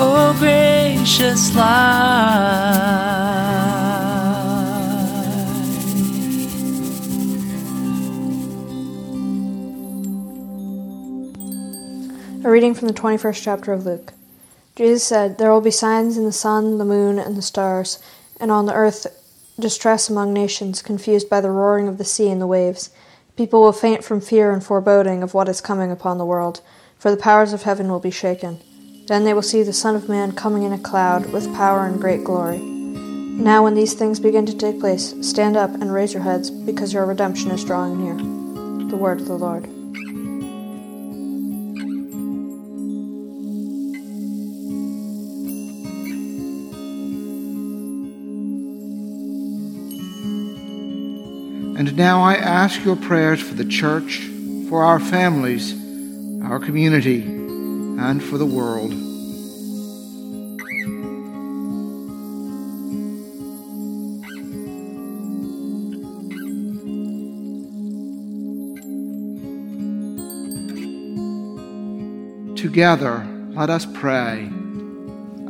Oh, gracious light. A reading from the 21st chapter of Luke. Jesus said, There will be signs in the sun, the moon, and the stars, and on the earth distress among nations, confused by the roaring of the sea and the waves. People will faint from fear and foreboding of what is coming upon the world, for the powers of heaven will be shaken. Then they will see the Son of Man coming in a cloud with power and great glory. Now, when these things begin to take place, stand up and raise your heads, because your redemption is drawing near. The word of the Lord. And now I ask your prayers for the church, for our families, our community, and for the world. Together, let us pray.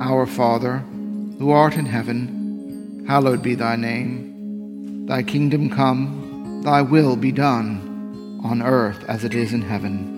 Our Father, who art in heaven, hallowed be thy name. Thy kingdom come, thy will be done, on earth as it is in heaven.